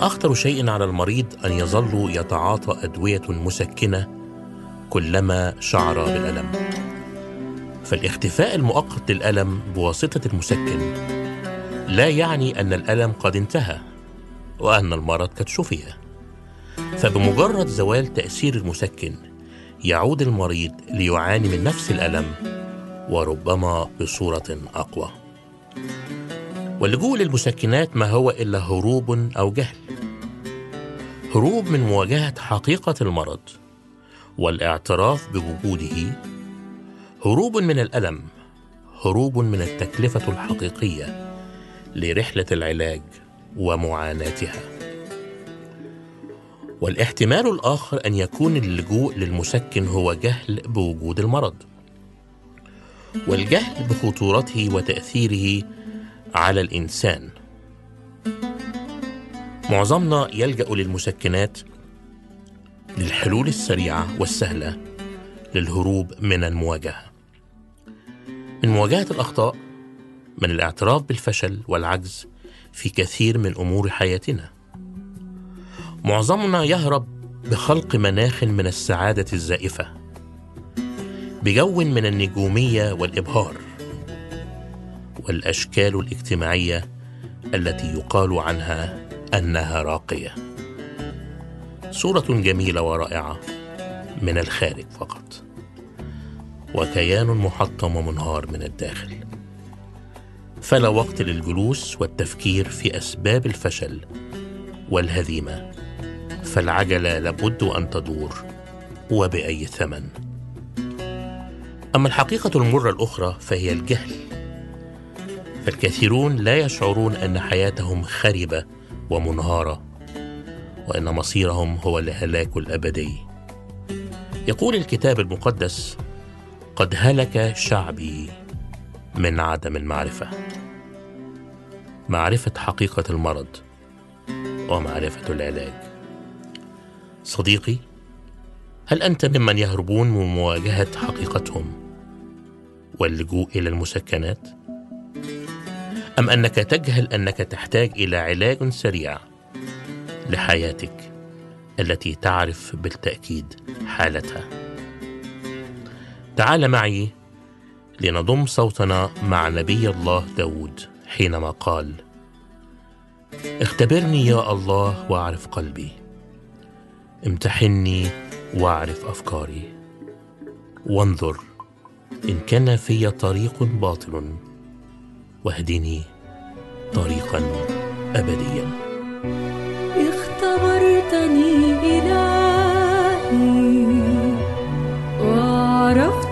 إن أخطر شيء على المريض أن يظل يتعاطى أدوية مسكنة كلما شعر بالألم. فالاختفاء المؤقت للألم بواسطة المسكن لا يعني أن الألم قد انتهى وأن المرض قد شفي. فبمجرد زوال تأثير المسكن يعود المريض ليعاني من نفس الألم وربما بصورة أقوى. واللجوء للمسكنات ما هو إلا هروب أو جهل. هروب من مواجهة حقيقة المرض والاعتراف بوجوده. هروب من الألم هروب من التكلفة الحقيقية لرحلة العلاج ومعاناتها. والاحتمال الآخر أن يكون اللجوء للمسكن هو جهل بوجود المرض. والجهل بخطورته وتأثيره على الإنسان. معظمنا يلجأ للمسكنات للحلول السريعة والسهلة للهروب من المواجهة. من مواجهة الأخطاء من الاعتراف بالفشل والعجز في كثير من أمور حياتنا. معظمنا يهرب بخلق مناخ من السعادة الزائفة بجو من النجومية والإبهار. والأشكال الاجتماعية التي يقال عنها أنها راقية. صورة جميلة ورائعة من الخارج فقط. وكيان محطم ومنهار من الداخل. فلا وقت للجلوس والتفكير في أسباب الفشل والهزيمة. فالعجلة لابد أن تدور وبأي ثمن. أما الحقيقة المرة الأخرى فهي الجهل. فالكثيرون لا يشعرون أن حياتهم خربة ومنهارة وأن مصيرهم هو الهلاك الأبدي. يقول الكتاب المقدس قد هلك شعبي من عدم المعرفة. معرفة حقيقة المرض ومعرفة العلاج. صديقي هل أنت ممن يهربون من مواجهة حقيقتهم واللجوء إلى المسكنات؟ أم أنك تجهل أنك تحتاج إلى علاج سريع لحياتك التي تعرف بالتأكيد حالتها؟ تعال معي لنضم صوتنا مع نبي الله داود حينما قال اختبرني يا الله واعرف قلبي. امتحني واعرف أفكاري. وانظر إن كان في طريق باطل واهدني طريقا ابديا. اختبرتني إلهي وعرفت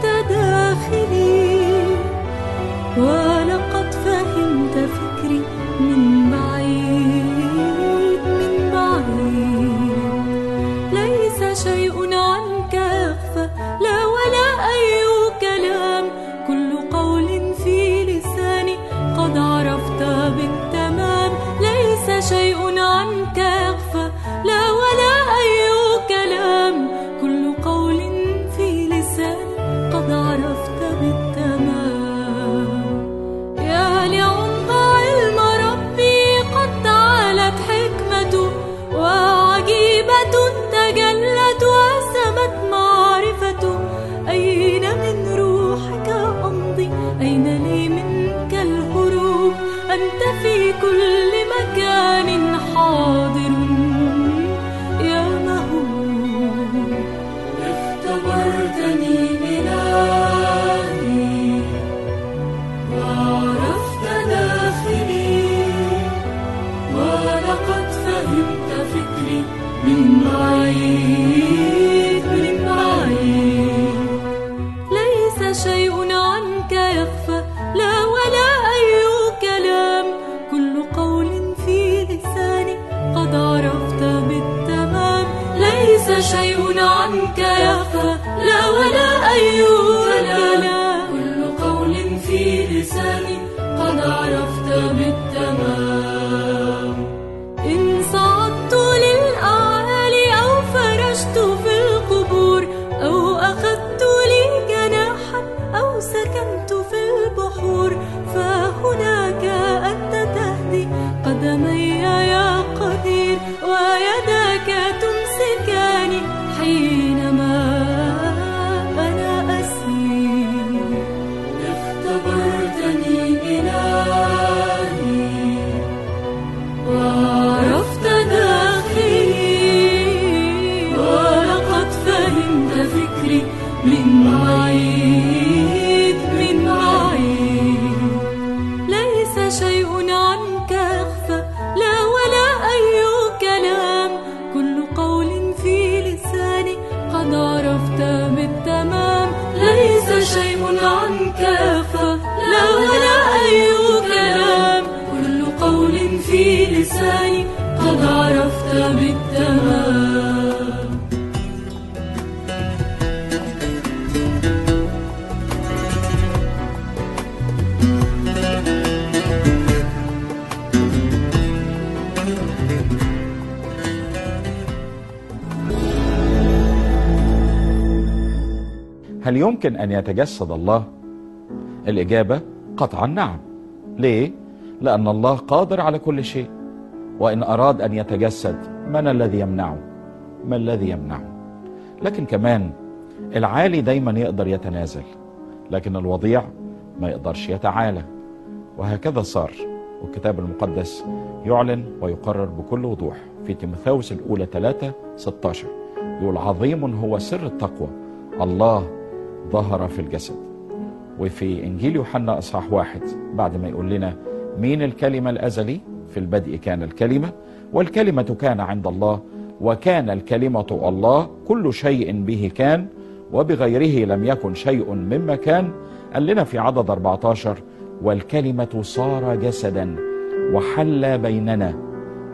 adamı يمكن أن يتجسد الله؟ الإجابة قطعا نعم ليه؟ لأن الله قادر على كل شيء وإن أراد أن يتجسد من الذي يمنعه؟ ما الذي يمنعه؟ لكن كمان العالي دايما يقدر يتنازل لكن الوضيع ما يقدرش يتعالى وهكذا صار والكتاب المقدس يعلن ويقرر بكل وضوح في تيموثاوس الأولى 3 16 يقول عظيم هو سر التقوى الله ظهر في الجسد. وفي إنجيل يوحنا أصحاح واحد بعد ما يقول لنا مين الكلمة الأزلي؟ في البدء كان الكلمة والكلمة كان عند الله وكان الكلمة الله كل شيء به كان وبغيره لم يكن شيء مما كان. قال لنا في عدد 14 والكلمة صار جسدا وحل بيننا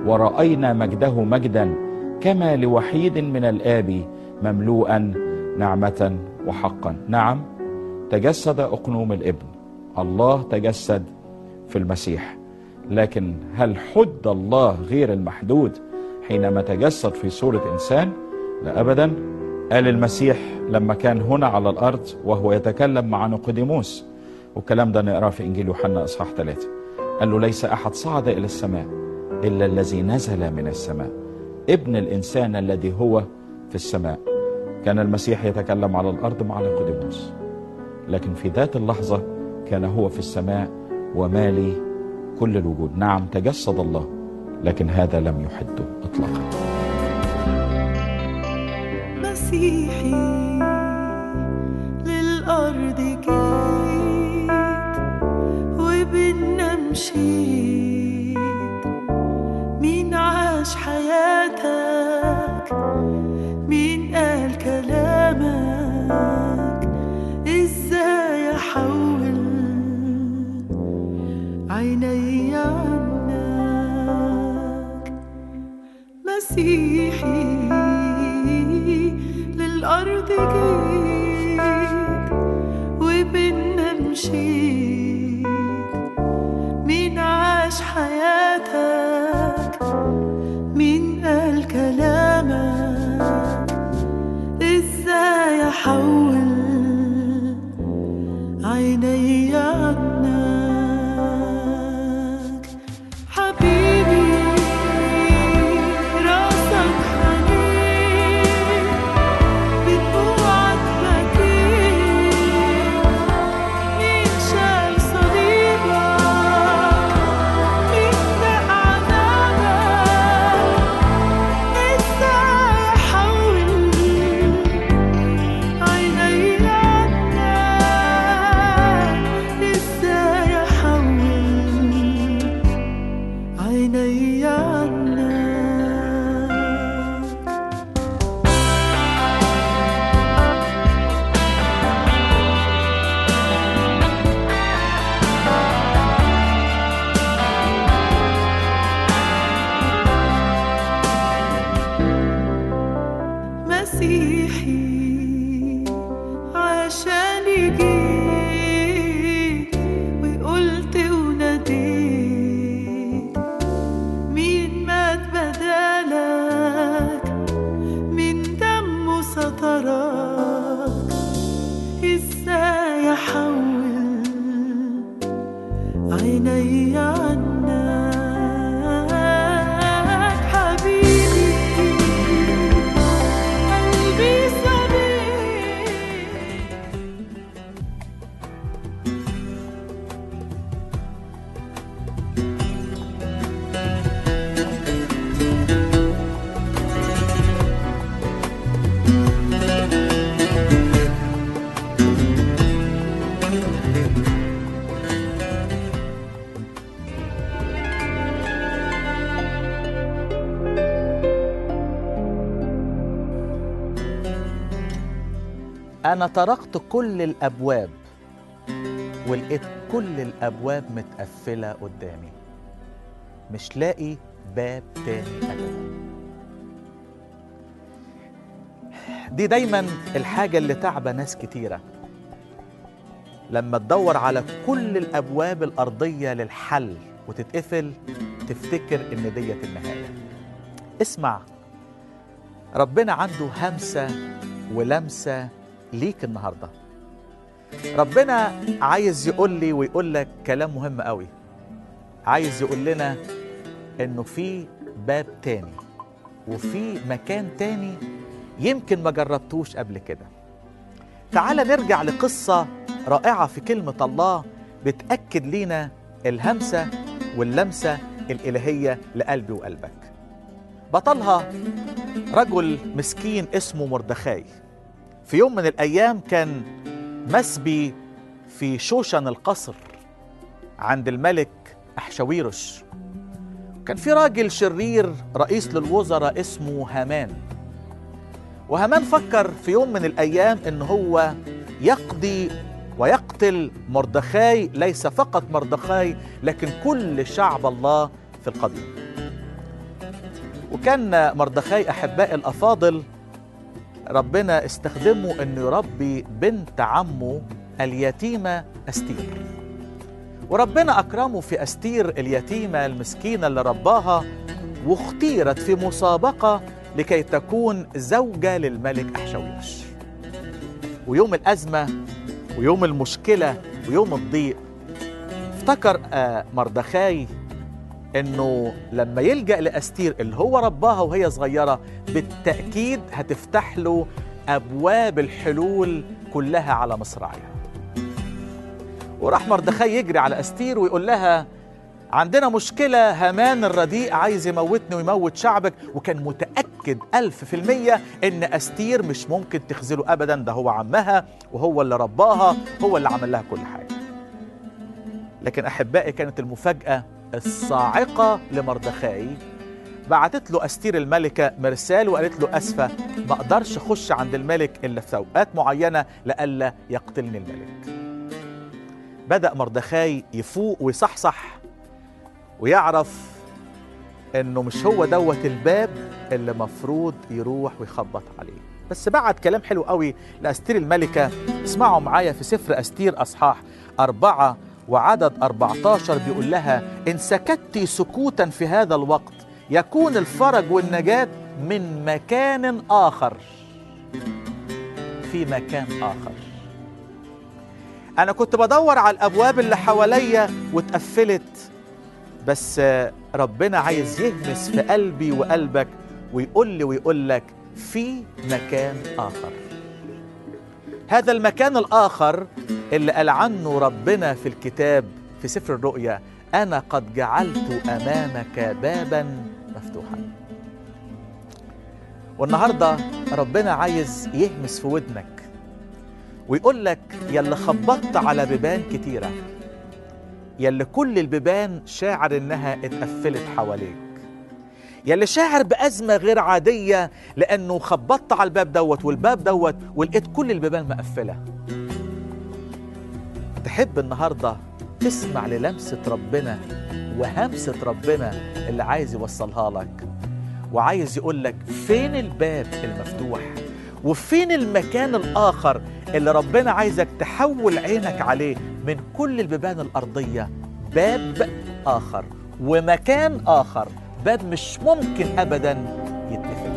ورأينا مجده مجدا كما لوحيد من الآب مملوءا نعمة وحقا. نعم تجسد أقنوم الإبن. الله تجسد في المسيح. لكن هل حد الله غير المحدود حينما تجسد في صورة إنسان؟ لا أبدا. قال المسيح لما كان هنا على الأرض وهو يتكلم مع نيقوديموس والكلام ده نقرأه في إنجيل يوحنا إصحاح ثلاثة. قال له ليس أحد صعد إلى السماء إلا الذي نزل من السماء. ابن الإنسان الذي هو في السماء. كان المسيح يتكلم على الأرض مع نيقوديموس. لكن في ذات اللحظة كان هو في السماء ومالي كل الوجود. نعم تجسد الله لكن هذا لم يحده اطلاقا. مسيحي للأرض جيت وبينا مشيت مسيحي للأرض جيت وبينا مشيت مين عاش حياتك أنا طرقت كل الأبواب ولقيت كل الأبواب متقفلة قدامي. مش لاقي باب تاني أبدا. دي دايما الحاجة اللي تعبى ناس كتيرة. لما تدور على كل الأبواب الأرضية للحل وتتقفل تفتكر إن ديت النهاية. اسمع ربنا عنده همسة ولمسة ليك النهاردة. ربنا عايز يقول لي ويقول لك كلام مهم قوي. عايز يقول لنا إنه في باب تاني وفي مكان تاني يمكن ما جربتوش قبل كده. تعال نرجع لقصة رائعة في كلمة الله بتأكد لينا الهمسة واللمسة الإلهية لقلبي وقلبك. بطلها رجل مسكين اسمه مردخاي. في يوم من الأيام كان مسبي في شوشن القصر عند الملك أحشويرش كان في راجل شرير رئيس للوزراء اسمه هامان. وهامان فكر في يوم من الأيام إن هو يقضي ويقتل مردخاي ليس فقط مردخاي لكن كل شعب الله في القديم وكان مردخاي أحباء الأفاضل ربنا استخدمه انه يربي بنت عمه اليتيمة أستير. وربنا أكرمه في أستير اليتيمة المسكينة اللي رباها واختيرت في مسابقة لكي تكون زوجة للملك احشويرش ويوم الأزمة ويوم المشكلة ويوم الضيق. افتكر آه، مردخاي إنه لما يلجأ لأستير اللي هو رباها وهي صغيرة بالتأكيد هتفتح له أبواب الحلول كلها على مصراعيها. وراح مردخاي يجري على أستير ويقول لها عندنا مشكلة هامان الرديء عايز يموتني ويموت شعبك وكان متأكد ألف في المية إن أستير مش ممكن تخذله أبدا ده هو عمها وهو اللي رباها هو اللي عمل لها كل حاجة. لكن أحبائي كانت المفاجأة الصاعقة لمردخاي بعتت له أستير الملكة مرسال وقالت له أسفة ما أقدرش أخش عند الملك إلا في أوقات معينة لئلا يقتلني الملك. بدأ مردخاي يفوق ويصحصح. ويعرف إنه مش هو دوت الباب اللي مفروض يروح ويخبط عليه. بس بعد كلام حلو قوي لأستير الملكة اسمعوا معايا في سفر أستير أصحاح أربعة وعدد 14 بيقول لها إن سكت سكوتا في هذا الوقت يكون الفرج والنجاة من مكان آخر. في مكان آخر. أنا كنت بدور على الأبواب اللي حواليا واتقفلت. بس ربنا عايز يهمس في قلبي وقلبك ويقول لي ويقول لك في مكان آخر. هذا المكان الآخر اللي قال عنه ربنا في الكتاب في سفر الرؤيا أنا قد جعلت أمامك بابا مفتوحا. والنهاردة ربنا عايز يهمس في ودنك ويقول لك يلي خبطت على بيبان كتيرة يلي كل البيبان شاعر إنها اتقفلت حواليك. يلي شاعر بأزمة غير عادية لأنه خبطت على الباب دوت والباب دوت ولقيت كل البيبان مقفلة. تحب النهاردة تسمع للمسة ربنا وهمسة ربنا اللي عايز يوصلها لك. وعايز يقول لك فين الباب المفتوح؟ وفين المكان الآخر اللي ربنا عايزك تحول عينك عليه من كل البيبان الأرضية باب آخر ومكان آخر باب مش ممكن أبدا يتقفل.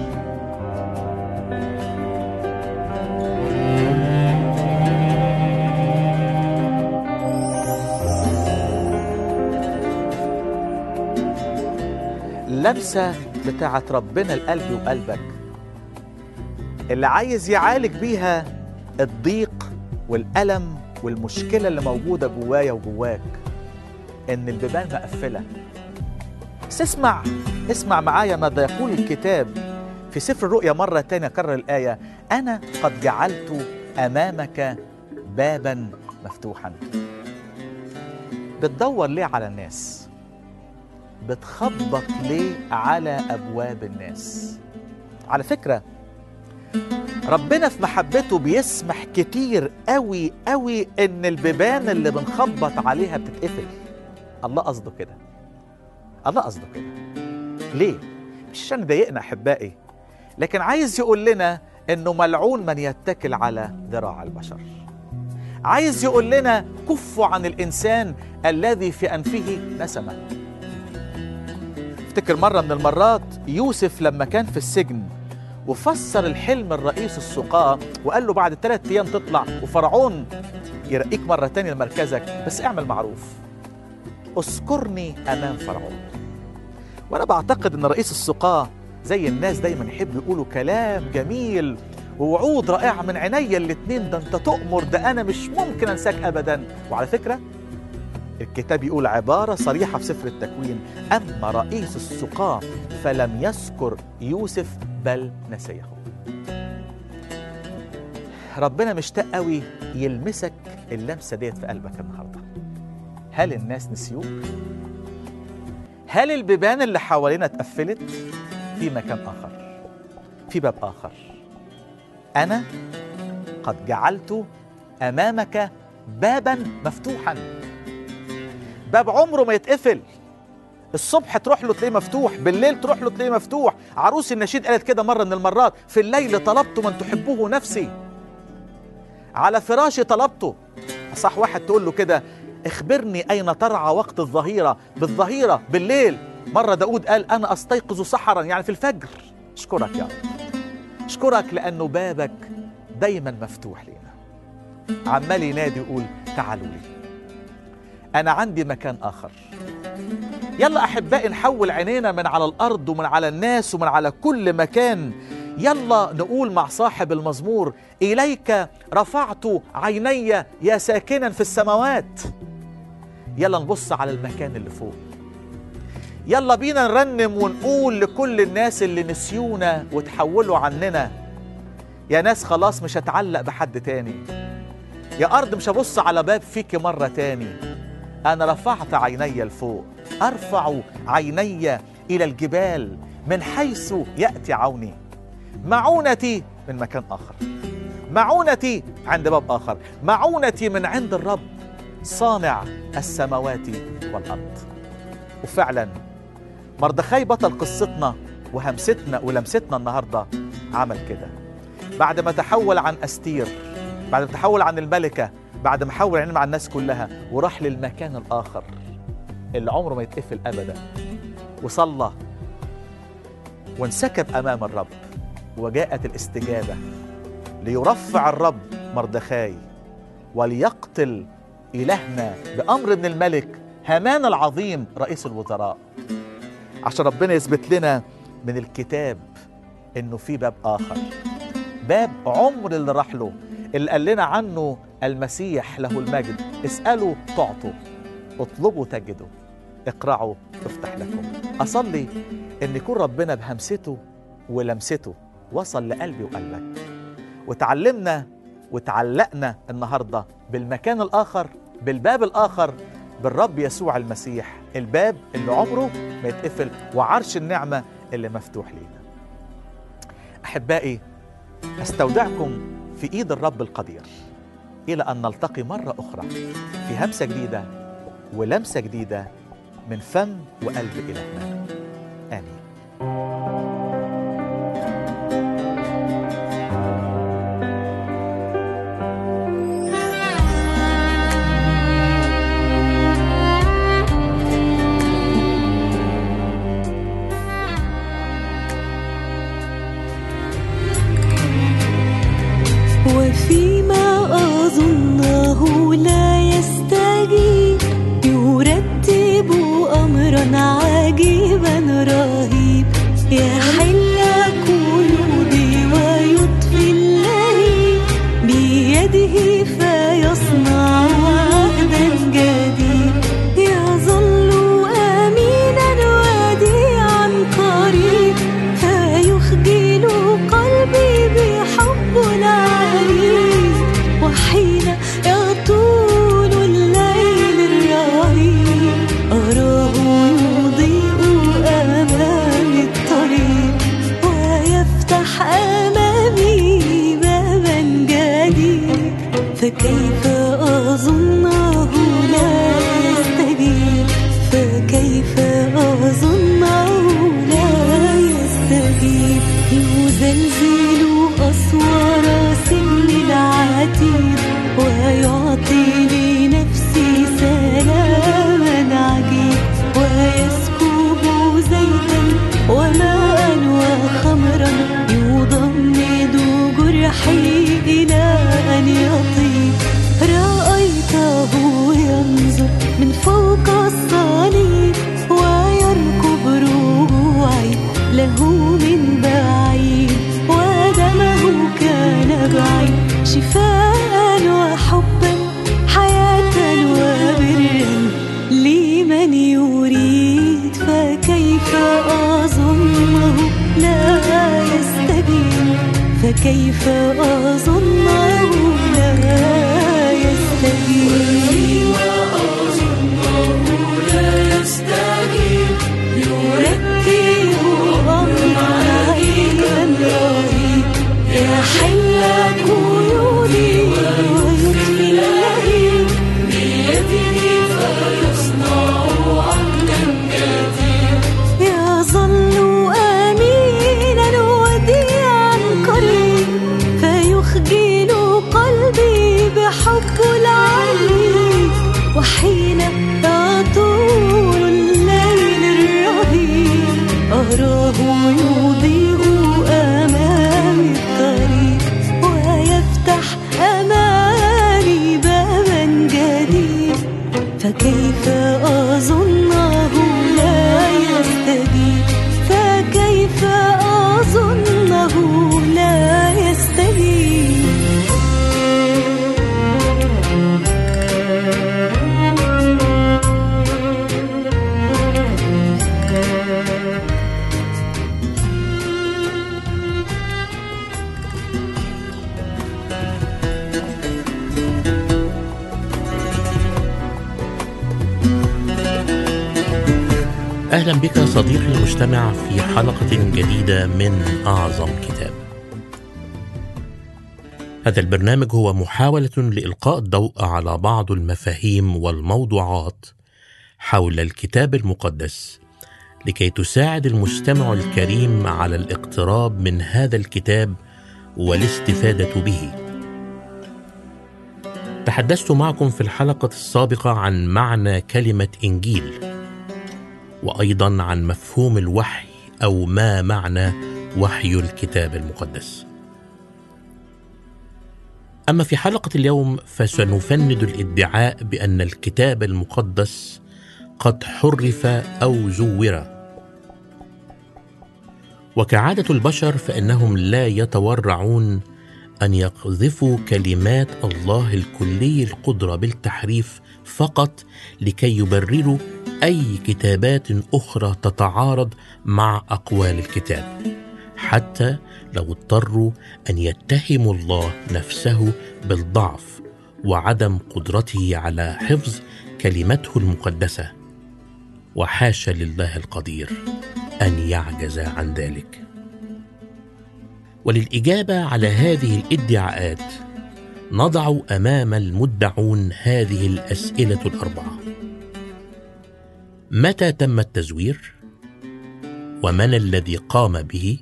لمسة بتاعت ربنا لقلبي وقلبك. اللي عايز يعالج بيها الضيق والألم والمشكلة اللي موجودة جوايا وجواك إن البيبان مقفلة. بس اسمع اسمع معايا ماذا يقول الكتاب في سفر الرؤيا مرة تانية كرر الآية. أنا قد جعلت أمامك بابا مفتوحا. بتدور ليه على الناس؟ بتخبط ليه على أبواب الناس؟ على فكرة ربنا في محبته بيسمح كتير قوي قوي إن البيبان اللي بنخبط عليها بتتقفل. الله قصده كده. الله قصده كده. ليه؟ مش عشان يضايقنا أحبائي لكن عايز يقول لنا إنه ملعون من يتكل على ذراع البشر. عايز يقول لنا كفوا عن الإنسان الذي في أنفه نسمة. افتكر مرة من المرات يوسف لما كان في السجن وفسر الحلم الرئيس السقاة وقال له بعد ثلاث أيام تطلع وفرعون يرقيك مرة تانية لمركزك بس اعمل معروف. اذكرني أمام فرعون. وأنا بعتقد أن رئيس السقاة زي الناس دايما يحبوا يقولوا كلام جميل ووعود رائعة من عينيا الاتنين. ده أنت تؤمر ده أنا مش ممكن أنساك أبدا. وعلى فكرة الكتاب يقول عبارة صريحة في سفر التكوين. أما رئيس السقاة فلم يذكر يوسف بل نسيه. ربنا مشتاق قوي يلمسك اللمسة ديت في قلبك النهاردة. هل الناس نسيوك؟ هل البيبان اللي حوالينا اتقفلت؟ في مكان آخر. في باب آخر. أنا قد جعلت أمامك بابا مفتوحا. باب عمره ما يتقفل. الصبح تروح له تلاقيه مفتوح بالليل تروح له تلاقيه مفتوح. عروس النشيد قالت كده مرة من المرات في الليل طلبت من تحبه نفسي. على فراشي طلبته. صح واحد تقول له كده اخبرني أين ترعى وقت الظهيرة؟ بالظهيرة بالليل. مرة داود قال أنا أستيقظ سحرا. يعني في الفجر. أشكرك يا رب. أشكرك لأنه بابك دايما مفتوح لنا عمال ينادي يقول تعالوا لي. أنا عندي مكان آخر. يلا أحبائي نحول عينينا من على الأرض ومن على الناس ومن على كل مكان. يلا نقول مع صاحب المزمور إليك رفعت عيني يا ساكنا في السماوات. يلا نبص على المكان اللي فوق. يلا بينا نرنم ونقول لكل الناس اللي نسيونا وتحولوا عننا. يا ناس خلاص مش هتعلق بحد تاني. يا أرض مش هبص على باب فيك مرة تاني. أنا رفعت عيني لفوق أرفع عيني إلى الجبال من حيث يأتي عوني. معونتي من مكان آخر. معونتي عند باب آخر. معونتي من عند الرب. صانع السماوات والأرض. وفعلا مردخاي بطل قصتنا وهمستنا ولمستنا النهاردة عمل كده. بعد ما تحول عن أستير بعد ما تحول عن الملكة بعد ما حول عينيه مع الناس كلها وراح للمكان الآخر اللي عمره ما يتقفل أبدا. وصلى وانسكب أمام الرب وجاءت الاستجابة ليرفع الرب مردخاي وليقتل إلهنا بأمر من الملك هامان العظيم رئيس الوزراء. عشان ربنا يثبت لنا من الكتاب إنه في باب آخر. باب عمر اللي راح له. اللي قال لنا عنه المسيح له المجد. اسألوا تعطوا. اطلبوا تجدوا. اقرعوا تفتح لكم. أصلي إن يكون ربنا بهمسته ولمسته وصل لقلبي وقلبك وتعلمنا وتعلقنا النهارده بالمكان الآخر بالباب الآخر بالرب يسوع المسيح. الباب اللي عمره ما يتقفل وعرش النعمة اللي مفتوح لينا. أحبائي أستودعكم في إيد الرب القدير إلى أن نلتقي مرة أخرى في همسة جديدة ولمسة جديدة من فم وقلب إلهنا. يحل جرحي فكيف أظنه أهلا بك صديقي المستمع في حلقة جديدة من أعظم كتاب. هذا البرنامج هو محاولة لإلقاء الضوء على بعض المفاهيم والموضوعات حول الكتاب المقدس لكي تساعد المستمع الكريم على الاقتراب من هذا الكتاب والاستفادة به. تحدثت معكم في الحلقة السابقة عن معنى كلمة إنجيل. وأيضا عن مفهوم الوحي أو ما معنى وحي الكتاب المقدس. أما في حلقة اليوم فسنفند الادعاء بأن الكتاب المقدس قد حرف أو زور. وكعادة البشر فإنهم لا يتورعون أن يقذفوا كلمات الله الكلي القدرة بالتحريف فقط لكي يبرروا أي كتابات أخرى تتعارض مع أقوال الكتاب حتى لو اضطروا أن يتهموا الله نفسه بالضعف وعدم قدرته على حفظ كلمته المقدسة. وحاشا لله القدير أن يعجز عن ذلك. وللإجابة على هذه الإدعاءات نضع أمام المدعون هذه الأسئلة الأربعة. متى تم التزوير؟ ومن الذي قام به؟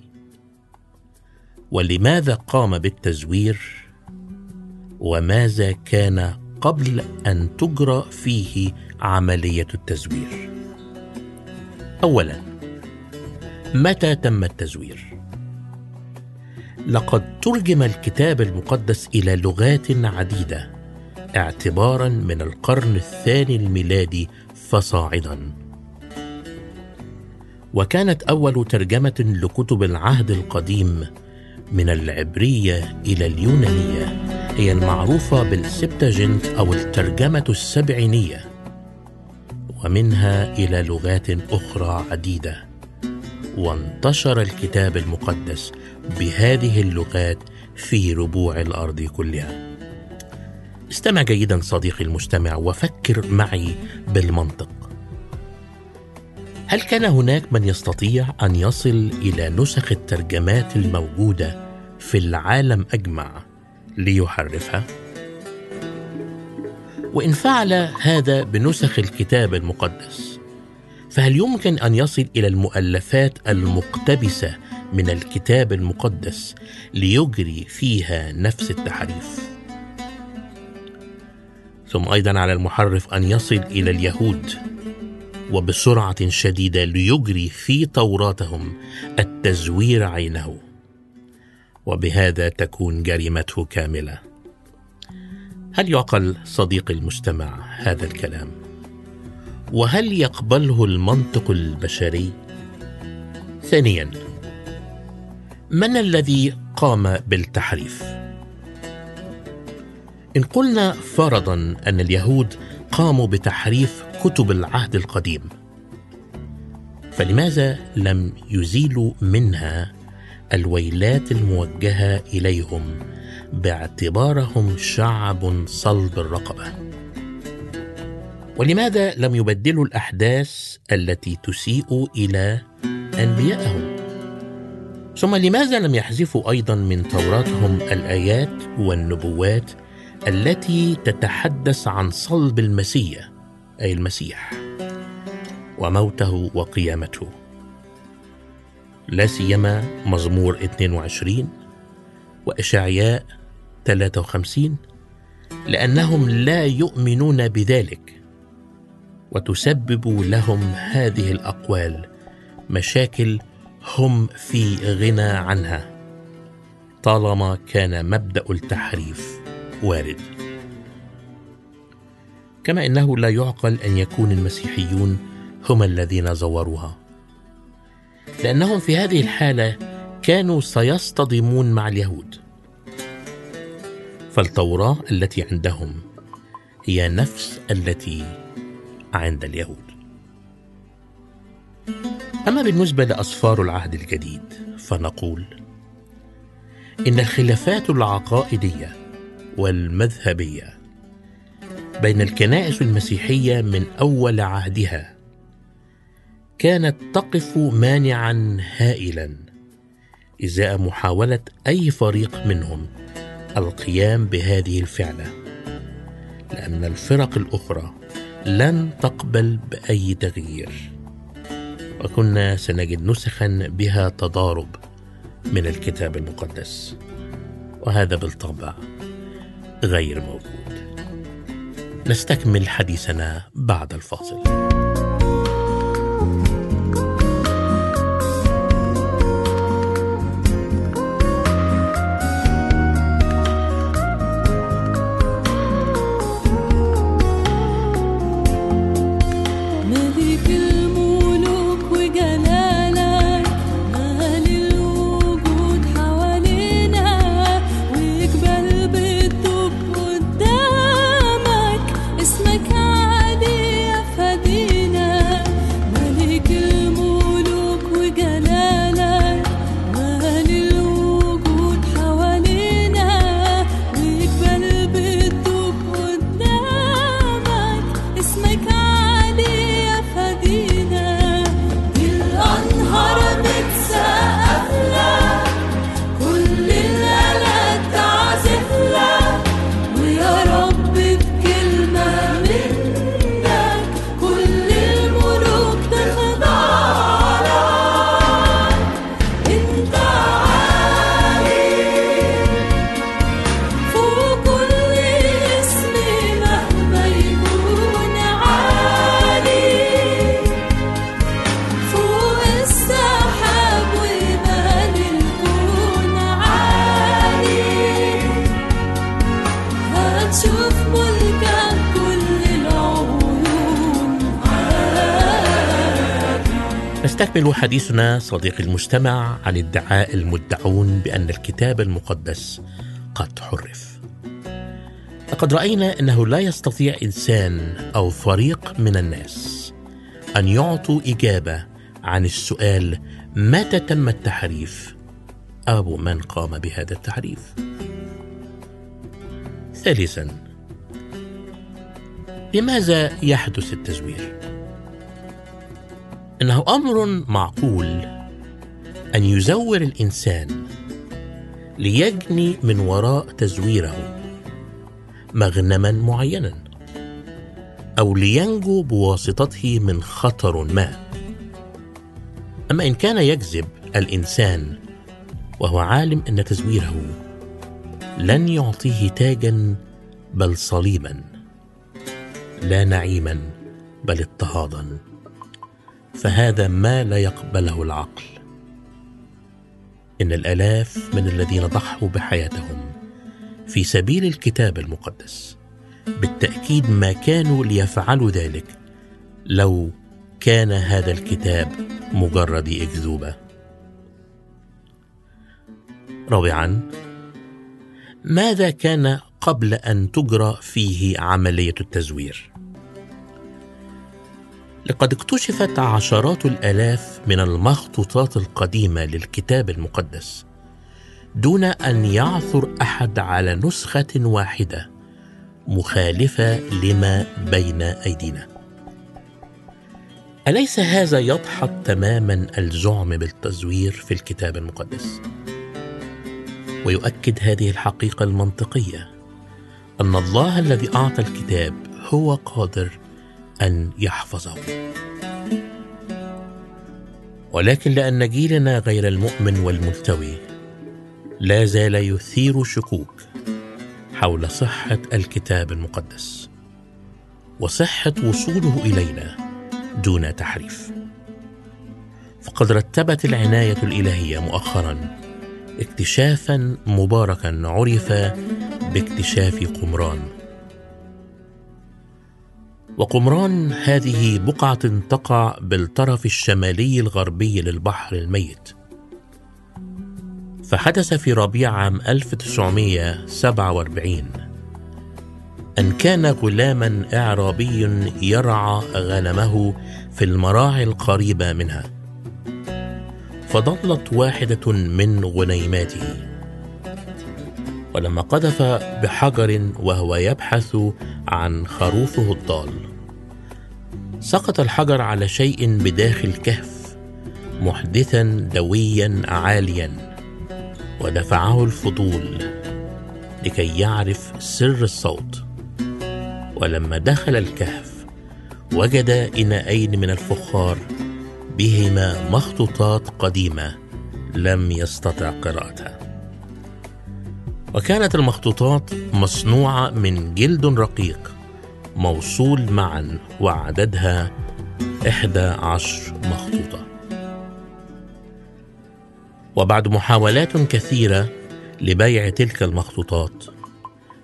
ولماذا قام بالتزوير؟ وماذا كان قبل أن تجرى فيه عملية التزوير؟ اولا متى تم التزوير؟ لقد ترجم الكتاب المقدس إلى لغات عديدة اعتبارا من القرن الثاني الميلادي فصاعدا وكانت أول ترجمة لكتب العهد القديم من العبرية إلى اليونانية هي المعروفة بالسبتاجنت أو الترجمة السبعينية ومنها إلى لغات أخرى عديدة. وانتشر الكتاب المقدس بهذه اللغات في ربوع الأرض كلها. استمع جيدا صديقي المستمع وفكر معي بالمنطق. هل كان هناك من يستطيع أن يصل إلى نسخ الترجمات الموجودة في العالم أجمع ليحرفها؟ وإن فعل هذا بنسخ الكتاب المقدس فهل يمكن أن يصل إلى المؤلفات المقتبسة من الكتاب المقدس ليجري فيها نفس التحريف؟ ثم أيضا على المحرف أن يصل إلى اليهود وبسرعة شديدة ليجري في توراتهم التزوير عينه. وبهذا تكون جريمته كاملة. هل يعقل صديقي المستمع هذا الكلام؟ وهل يقبله المنطق البشري؟ ثانيا من الذي قام بالتحريف؟ إن قلنا فرضا أن اليهود قاموا بتحريف كتب العهد القديم فلماذا لم يزيلوا منها الويلات الموجهة إليهم باعتبارهم شعب صلب الرقبة؟ ولماذا لم يبدلوا الأحداث التي تسيء إلى انبيائهم ثم لماذا لم يحذفوا أيضا من توراتهم الآيات والنبوات التي تتحدث عن صلب المسيح أي المسيح وموته وقيامته. لا سيما مزمور 22 وإشعياء 53 لأنهم لا يؤمنون بذلك وتسبب لهم هذه الأقوال مشاكل هم في غنى عنها طالما كان مبدأ التحريف. وارد. كما إنه لا يعقل أن يكون المسيحيون هم الذين زوروها. لأنهم في هذه الحالة كانوا سيصطدمون مع اليهود. فالتوراة التي عندهم هي نفس التي عند اليهود. أما بالنسبة لأسفار العهد الجديد فنقول إن الخلافات العقائدية والمذهبية. بين الكنائس المسيحية من أول عهدها كانت تقف مانعا هائلا إزاء محاولة أي فريق منهم القيام بهذه الفعلة لأن الفرق الأخرى لن تقبل بأي تغيير. وكنا سنجد نسخا بها تضارب من الكتاب المقدس وهذا بالطبع غير موجود. نستكمل حديثنا بعد الفاصل. نستكمل حديثنا صديقي المستمع عن ادعاء المدعون بأن الكتاب المقدس قد حرف. لقد رأينا إنه لا يستطيع إنسان أو فريق من الناس أن يعطوا إجابة عن السؤال متى تم التحريف أو من قام بهذا التحريف. ثالثا لماذا يحدث التزوير؟ إنه أمر معقول أن يزور الإنسان ليجني من وراء تزويره مغنما معينا أو لينجو بواسطته من خطر ما. أما إن كان يكذب الإنسان وهو عالم إن تزويره لن يعطيه تاجا بل صليبا لا نعيما بل اضطهادا. فهذا ما لا يقبله العقل. إن الآلاف من الذين ضحوا بحياتهم في سبيل الكتاب المقدس بالتأكيد ما كانوا ليفعلوا ذلك لو كان هذا الكتاب مجرد أكذوبة. رابعا ماذا كان قبل أن تجرى فيه عملية التزوير؟ لقد اكتشفت عشرات الآلاف من المخطوطات القديمة للكتاب المقدس دون أن يعثر أحد على نسخة واحدة مخالفة لما بين أيدينا. أليس هذا يدحض تماما الزعم بالتزوير في الكتاب المقدس؟ ويؤكد هذه الحقيقة المنطقية أن الله الذي أعطى الكتاب هو قادر أن يحفظه. ولكن لأن جيلنا غير المؤمن والملتوي لا زال يثير شكوك حول صحة الكتاب المقدس وصحة وصوله إلينا دون تحريف. فقد رتبت العناية الإلهية مؤخرا اكتشافا مباركا عرف باكتشاف قمران. وقمران هذه بقعة تقع بالطرف الشمالي الغربي للبحر الميت. فحدث في ربيع عام 1947 أن كان غلاما إعرابي يرعى غنمه في المراعي القريبة منها. فضلت واحدة من غنيماته. ولما قذف بحجر وهو يبحث عن خروفه الضال. سقط الحجر على شيء بداخل كهف محدثا دويا عاليا ودفعه الفضول لكي يعرف سر الصوت. ولما دخل الكهف وجد إناءين من الفخار بهما مخطوطات قديمة لم يستطع قراءتها. وكانت المخطوطات مصنوعة من جلد رقيق موصول معا وعددها إحدى عشر مخطوطة. وبعد محاولات كثيرة لبيع تلك المخطوطات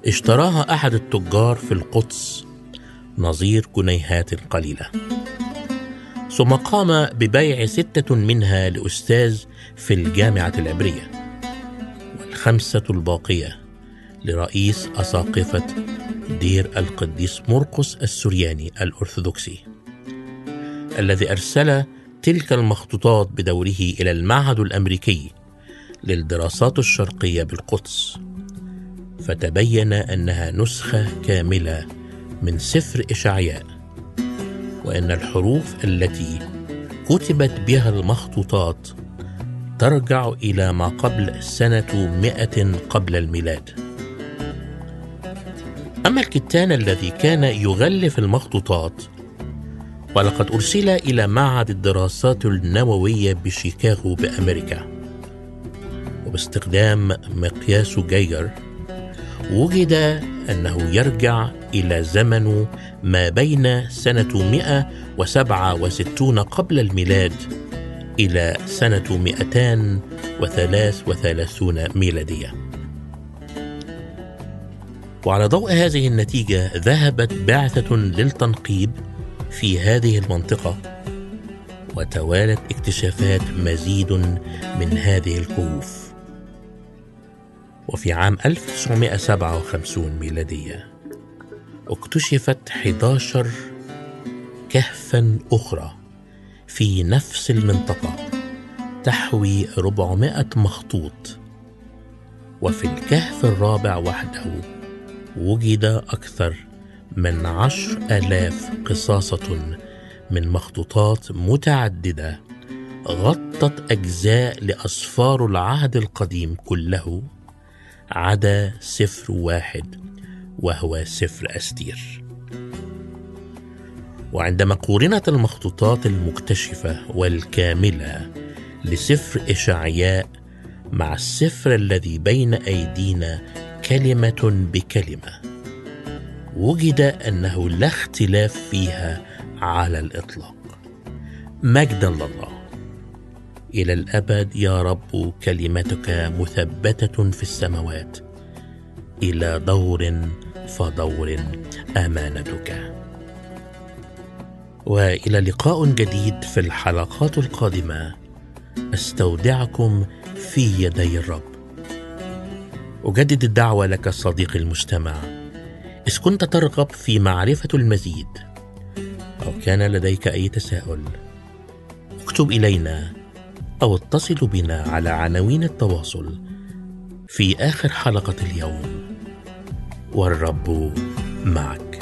اشتراها أحد التجار في القدس نظير جنيهات قليلة. ثم قام ببيع ستة منها لأستاذ في الجامعة العبرية والخمسة الباقية. لرئيس أساقفة دير القديس مرقس السرياني الأرثوذكسي الذي أرسل تلك المخطوطات بدوره إلى المعهد الأمريكي للدراسات الشرقية بالقدس فتبين أنها نسخة كاملة من سفر إشعياء وأن الحروف التي كتبت بها المخطوطات ترجع إلى ما قبل سنة مئة قبل الميلاد. أما الكتان الذي كان يغلف المخطوطات ولقد أرسل إلى معهد الدراسات النووية بشيكاغو بأمريكا. وباستخدام مقياس جيجر وجد أنه يرجع إلى زمن ما بين سنة 167 قبل الميلاد إلى سنة 233 ميلادية. وعلى ضوء هذه النتيجة ذهبت بعثة للتنقيب في هذه المنطقة وتوالت اكتشافات مزيد من هذه الكهوف وفي عام 1957 ميلادية اكتشفت 11 كهفا أخرى في نفس المنطقة تحوي 400 مخطوط وفي الكهف الرابع وحده وجد أكثر من عشر آلاف قصاصة من مخطوطات متعددة غطت أجزاء لأسفار العهد القديم كله عدا سفر واحد وهو سفر أستير. وعندما قورنت المخطوطات المكتشفة والكاملة لسفر إشعياء مع السفر الذي بين أيدينا كلمة بكلمة. وجد أنه لا اختلاف فيها على الإطلاق. مجدا لله. إلى الأبد يا رب كلمتك مثبتة في السماوات. إلى دور فدور أمانتك. وإلى لقاء جديد في الحلقات القادمة. أستودعكم في يدي الرب. أجدد الدعوة لك صديقي المستمع. إذ كنت ترغب في معرفة المزيد أو كان لديك أي تساؤل اكتب إلينا أو اتصل بنا على عناوين التواصل في آخر حلقة اليوم. والرب معك.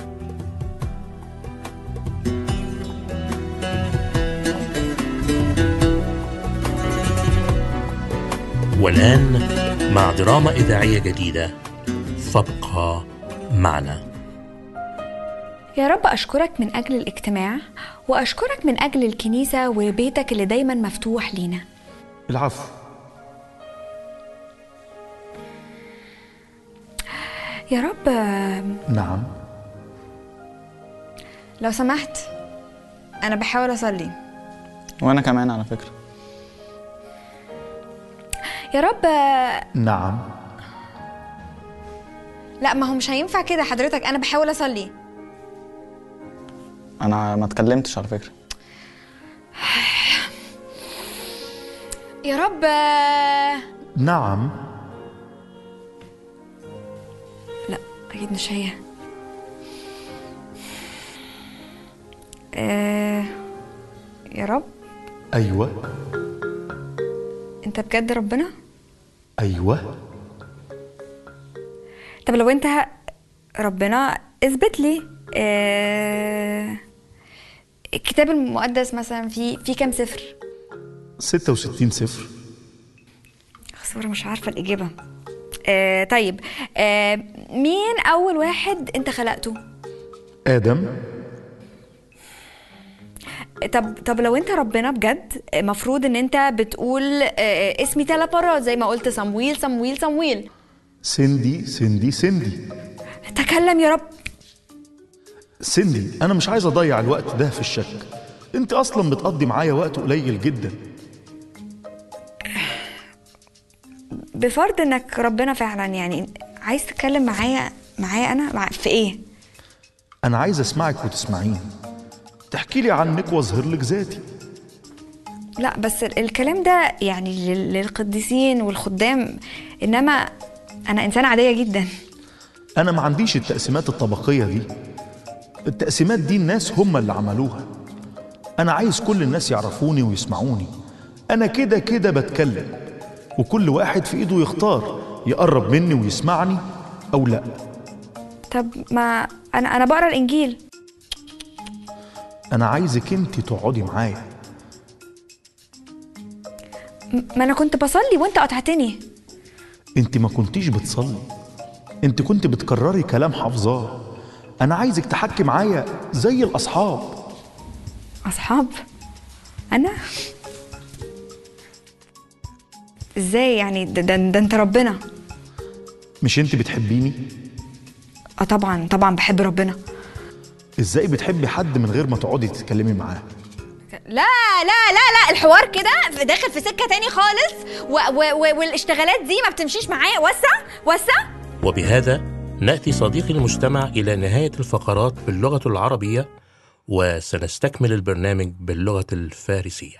والآن مع دراما إذاعية جديدة. فابقى معنا. يا رب أشكرك من أجل الاجتماع وأشكرك من أجل الكنيسة وبيتك اللي دايما مفتوح لينا. العفو. يا رب نعم. لو سمحت أنا بحاول أصلي. وأنا كمان على فكرة. يا رب. نعم. لا ما هو مش هينفع كده حضرتك. أنا بحاول أصلي. أنا ما اتكلمتش على فكرة. يا رب. نعم. لا أكيد مش هي. آه، يا رب. أيوة. أنت بجد ربنا؟ أيوة. طب لو أنت ربنا اثبت لي آه، الكتاب المقدس مثلا في في كام سفر؟ 66 صفر خسارة مش عارفة الإجابة. آه طيب آه مين أول واحد أنت خلقته؟ آدم. طب طب لو أنت ربنا بجد المفروض إن أنت بتقول آه اسمي ثلاث مرات زي ما قلت صمويل صمويل صمويل سندي سندي سندي. تكلم يا رب. سندي أنا مش عايز أضيع الوقت ده في الشك. أنت أصلا بتقضي معايا وقت قليل جدا. بفرض إنك ربنا فعلا يعني عايز تتكلم معايا معايا أنا؟ مع في إيه؟ أنا عايز أسمعك وتسمعيني. تحكي لي عنك وأظهر لك ذاتي. لا بس ال- الكلام ده يعني لل- للقديسين والخدام إنما أنا إنسانة عادية جدا. أنا ما عنديش التقسيمات الطبقية دي. التقسيمات دي الناس هم اللي عملوها. أنا عايز كل الناس يعرفوني ويسمعوني. أنا كده كده بتكلم. وكل واحد في إيده يختار يقرب مني ويسمعني أو لأ. طب ما أنا أنا بقرأ الإنجيل. أنا عايزك أنت تقعدي معايا. ما أنا كنت بصلي وأنت قطعتني. أنت ما كنتيش بتصلي. أنت كنت بتكرري كلام حافظاه. أنا عايزك تحكي معايا زي الأصحاب. أصحاب؟ أنا؟ إزاي يعني؟ ده, ده, ده أنت ربنا. مش أنت بتحبيني؟ أه طبعا طبعا بحب ربنا. إزاي بتحبي حد من غير ما تقعدي تتكلمي معاه؟ لا لا لا لا الحوار كده داخل في سكة تاني خالص. و و و والاشتغالات دي ما بتمشيش معايا. وسع وسع وبهذا نأتي صديقي المستمع إلى نهاية الفقرات باللغة العربية وسنستكمل البرنامج باللغة الفارسية.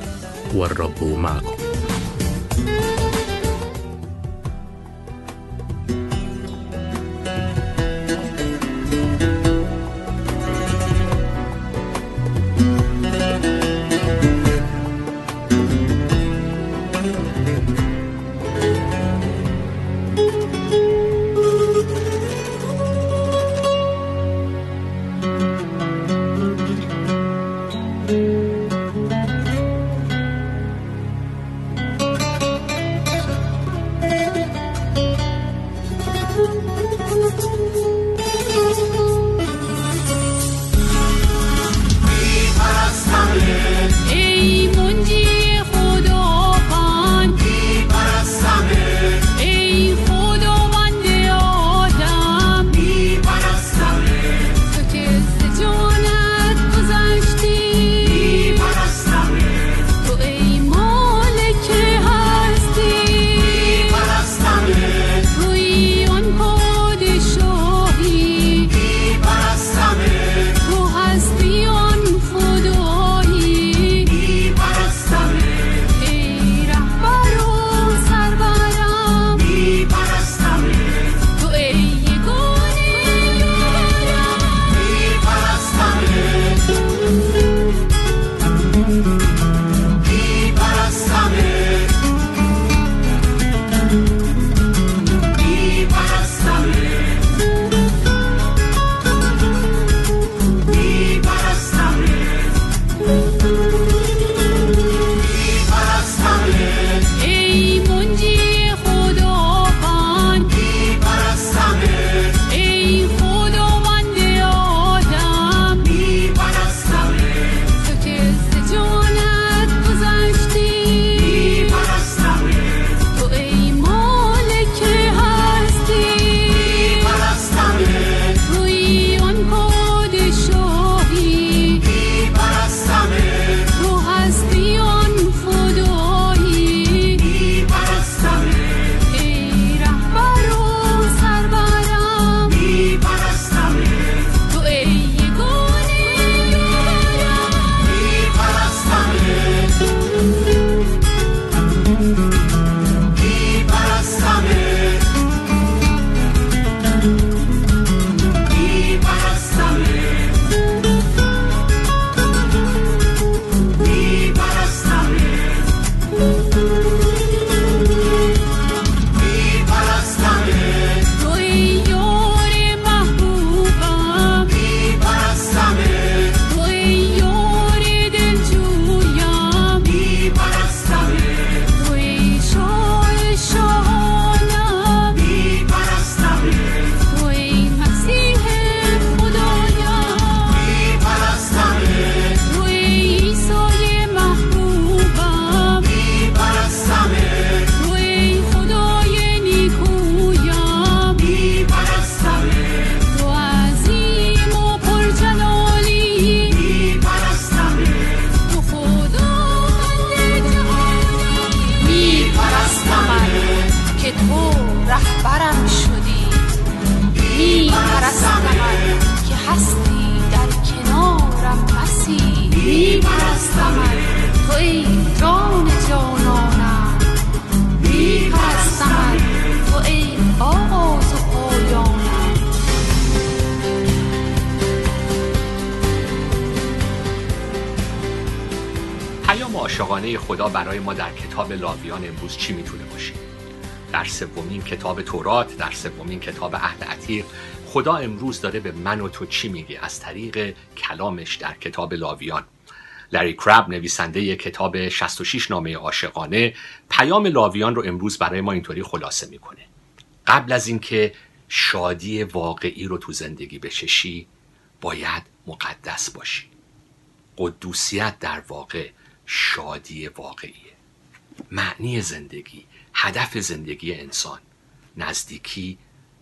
والرب معكم خدا برای ما در کتاب لاویان امروز چی می‌تونه باشه؟ در سومین کتاب تورات در سومین کتاب عهد عتیق خدا امروز داره به من و تو چی میگه؟ از طریق کلامش در کتاب لاویان لری کراب نویسنده کتاب 66 نامه عاشقانه پیام لاویان رو امروز برای ما اینطوری خلاصه می‌کنه. قبل از اینکه شادی واقعی رو تو زندگی بچشی باید مقدس باشی. قدوسیت در واقع شادی واقعیه. معنی زندگی هدف زندگی انسان نزدیکی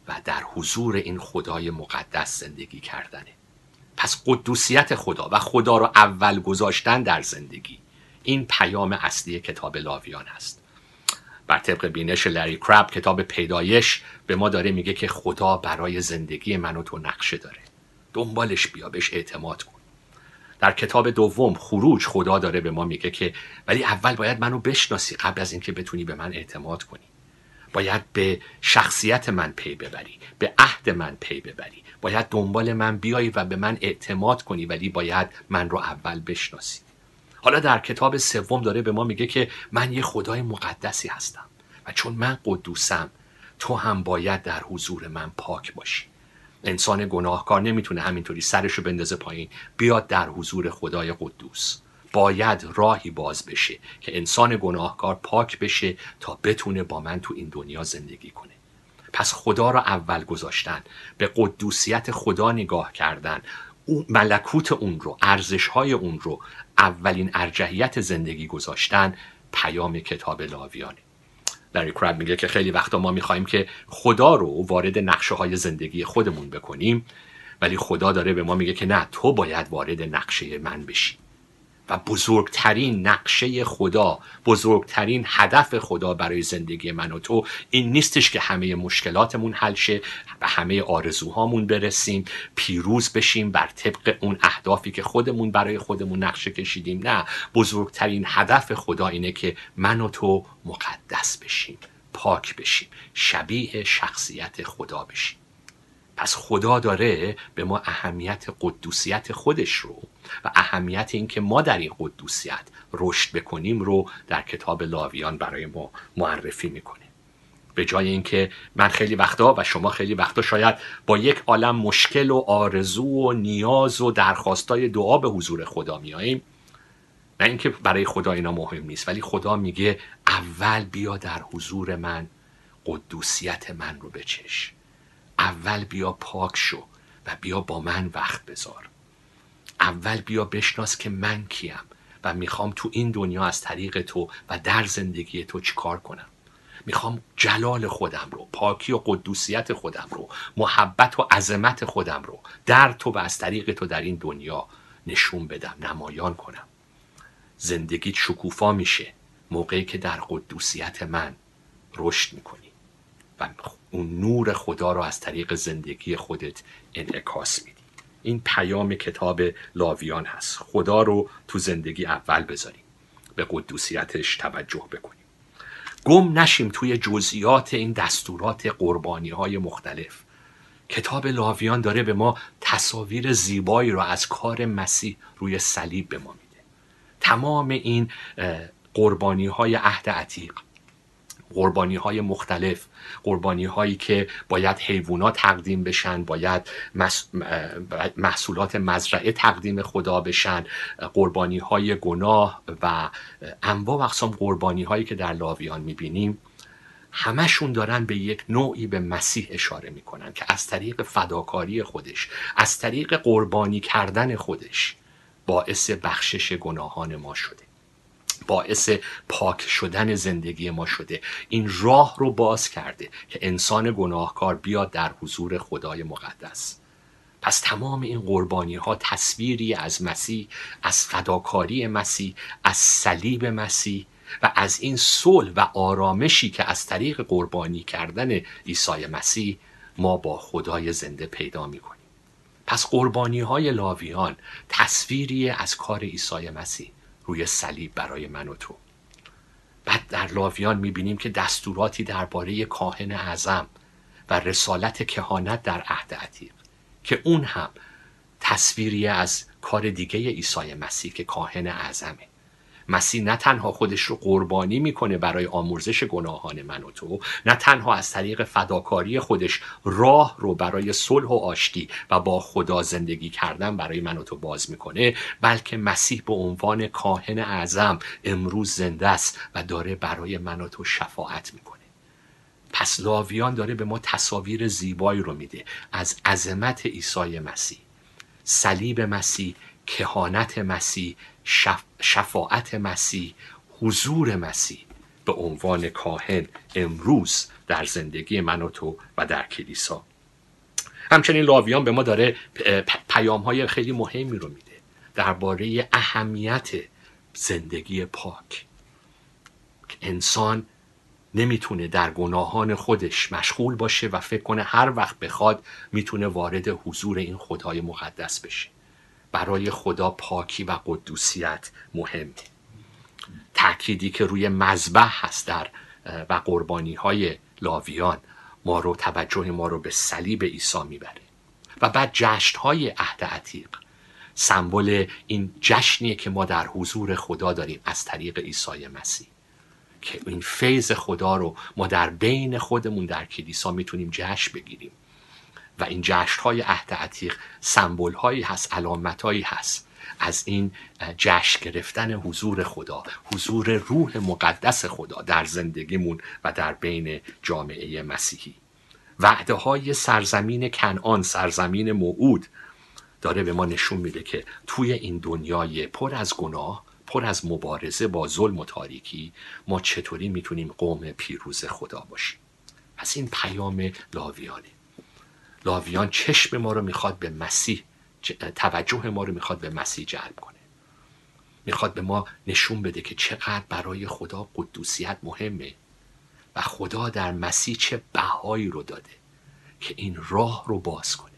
و در حضور این خدای مقدس زندگی کردنه. پس قدوسیت خدا و خدا رو اول گذاشتن در زندگی این پیام اصلی کتاب لاویان است. بر طبق بینش لری کراب کتاب پیدایش به ما داره میگه که خدا برای زندگی من و تو نقشه داره. دنبالش بیا بهش اعتماد کن. در کتاب دوم خروج خدا داره به ما میگه که ولی اول باید منو بشناسی قبل از اینکه بتونی به من اعتماد کنی. باید به شخصیت من پی ببری به عهد من پی ببری. باید دنبال من بیایی و به من اعتماد کنی ولی باید من رو اول بشناسی. حالا در کتاب سوم داره به ما میگه که من یه خدای مقدسی هستم و چون من قدوسم تو هم باید در حضور من پاک باشی. انسان گناهکار نمی‌تونه همینطوری سرشو بندازه پایین. بیاد در حضور خدای قدوس. باید راهی باز بشه که انسان گناهکار پاک بشه تا بتونه با من تو این دنیا زندگی کنه. پس خدا را اول گذاشتن به قدوسیت خدا نگاه کردن. ملکوت اون رو ارزش های اون رو اولین ارجحیت زندگی گذاشتن پیام کتاب لاویانه. لری کراب میگه که خیلی وقتا ما می‌خوایم که خدا رو وارد نقشه های زندگی خودمون بکنیم ولی خدا داره به ما میگه که نه تو باید وارد نقشه من بشی. و بزرگترین نقشه خدا بزرگترین هدف خدا برای زندگی من و تو این نیستش که همه مشکلاتمون حل شه و همه آرزوهامون برسیم پیروز بشیم بر طبق اون اهدافی که خودمون برای خودمون نقشه کشیدیم. نه بزرگترین هدف خدا اینه که من و تو مقدس بشیم پاک بشیم شبیه شخصیت خدا بشیم. پس خدا داره به ما اهمیت قدوسیت خودش رو و اهمیت اینکه ما در این قدوسیت رشد بکنیم رو در کتاب لاویان برای ما معرفی می‌کنه به جای اینکه من خیلی وقتا و شما خیلی وقتا شاید با یک عالم مشکل و آرزو و نیاز و درخواستای دعا به حضور خدا میاییم. نه اینکه برای خدا اینا مهم نیست ولی خدا میگه اول بیا در حضور من قدوسیت من رو بچش. اول بیا پاک شو و بیا با من وقت بذار. اول بیا بشناس که من کیم و می‌خوام تو این دنیا از طریق تو و در زندگی تو چیکار کنم. می‌خوام جلال خودم رو پاکی و قدوسیت خودم رو محبت و عظمت خودم رو در تو و از طریق تو در این دنیا نشون بدم نمایان کنم. زندگیت شکوفا میشه موقعی که در قدوسیت من رشد می‌کنی. و اون نور خدا رو از طریق زندگی خودت انعکاس میدی. این پیام کتاب لاویان هست. خدا رو تو زندگی اول بذاریم. به قدوسیتش توجه بکنیم. گم نشیم توی جزئیات این دستورات قربانی های مختلف. کتاب لاویان داره به ما تصاویر زیبایی رو از کار مسیح روی صلیب به ما میده. تمام این قربانی های عهد عتیق قربانی های مختلف قربانی هایی که باید حیوانات تقدیم بشن باید محصولات مزرعه تقدیم خدا بشن قربانی های گناه و انواع و اقسام قربانی هایی که در لاویان می‌بینیم همشون دارن به یک نوعی به مسیح اشاره می‌کنن که از طریق فداکاری خودش از طریق قربانی کردن خودش باعث بخشش گناهان ما شده. باعث پاک شدن زندگی ما شده. این راه رو باز کرده که انسان گناهکار بیاد در حضور خدای مقدس. پس تمام این قربانی ها تصویری از مسیح از فداکاری مسیح از صلیب مسیح و از این صلح و آرامشی که از طریق قربانی کردن عیسی مسیح ما با خدای زنده پیدا می‌کنیم. پس قربانی های لاویان تصویری از کار عیسی مسیح. روی صلیب برای من و تو. بعد در لاویان می‌بینیم که دستوراتی درباره کاهن اعظم و رسالت کهانت در عهد عتیق که اون هم تصویری از کار دیگه عیسی مسیح که کاهن اعظمه. مسیح نه تنها خودش رو قربانی می‌کنه برای آمرزش گناهان من و تو نه تنها از طریق فداکاری خودش راه رو برای صلح و آشتی و با خدا زندگی کردن برای من و تو باز می‌کنه بلکه مسیح به عنوان کاهن اعظم امروز زنده است و داره برای من و تو شفاعت می‌کنه. پس لاویان داره به ما تصاویر زیبایی رو میده. از عظمت عیسی مسیح صلیب مسیح کهانت مسیح شف... شفاعت مسیح حضور مسیح به عنوان کاهن امروز در زندگی من و تو و در کلیسا. همچنین لاویان به ما داره پیام های خیلی مهمی رو میده درباره اهمیت زندگی پاک. انسان نمی‌تونه در گناهان خودش مشغول باشه و فکر کنه هر وقت بخواد می‌تونه وارد حضور این خدای مقدس بشه. برای خدا پاکی و قدوسیت مهمه تأکیدی که روی مذبح هست در و قربانی های لاویان ما رو توجه ما رو به صلیب عیسی می‌بره. و بعد جشن های عهد عتیق. سمبل این جشنیه که ما در حضور خدا داریم از طریق عیسی مسیح. که این فیض خدا رو ما در بین خودمون در کلیسا می‌تونیم جشن بگیریم. و این جشن های عهد عتیق سمبل هایی هست علامت هایی هست. از این جشن گرفتن حضور خدا حضور روح مقدس خدا در زندگیمون و در بین جامعه مسیحی. وعده های سرزمین کنعان سرزمین موعود داره به ما نشون میده که توی این دنیای پر از گناه پر از مبارزه با ظلم و تاریکی ما چطوری می‌تونیم قوم پیروز خدا باشیم؟ پس این پیام لاویانه. لاویان چشم ما رو می‌خواد به مسیح توجه ما رو می‌خواد به مسیح جلب کنه. می‌خواد به ما نشون بده که چقدر برای خدا قدوسیت مهمه و خدا در مسیح چه بهایی رو داده که این راه رو باز کنه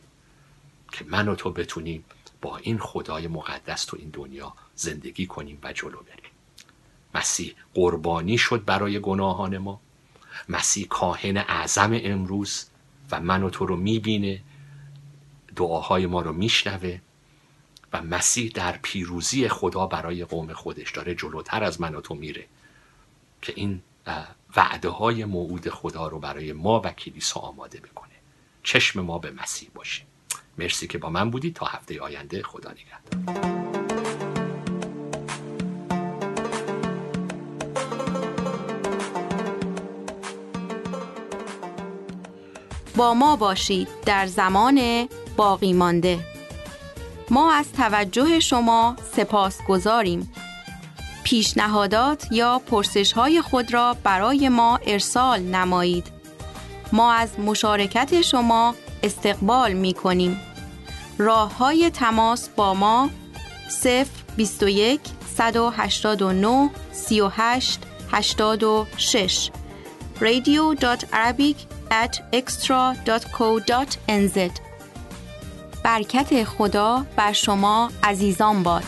که من و تو بتونیم با این خدای مقدس تو این دنیا زندگی کنیم و جلو بریم. مسیح قربانی شد برای گناهان ما. مسیح کاهن اعظم امروز. و من و تو رو می‌بینه دعاهای ما رو میشنوه و مسیح در پیروزی خدا برای قوم خودش داره جلوتر از من و تو میره که این وعده های موعود خدا رو برای ما و کلیسا آماده بکنه چشم ما به مسیح باشه. مرسی که با من بودید. تا هفته آینده خدا نگهدار. ما باشید در زمان باقی مانده. ما از توجه شما سپاس گذاریم. پیشنهادات یا پرسش های خود را برای ما ارسال نمایید. ما از مشارکت شما استقبال می کنیم راه های تماس با ما 0 21 189 38 86 radio.arabic at extra.co.nz برکت خدا بر شما عزیزان باد.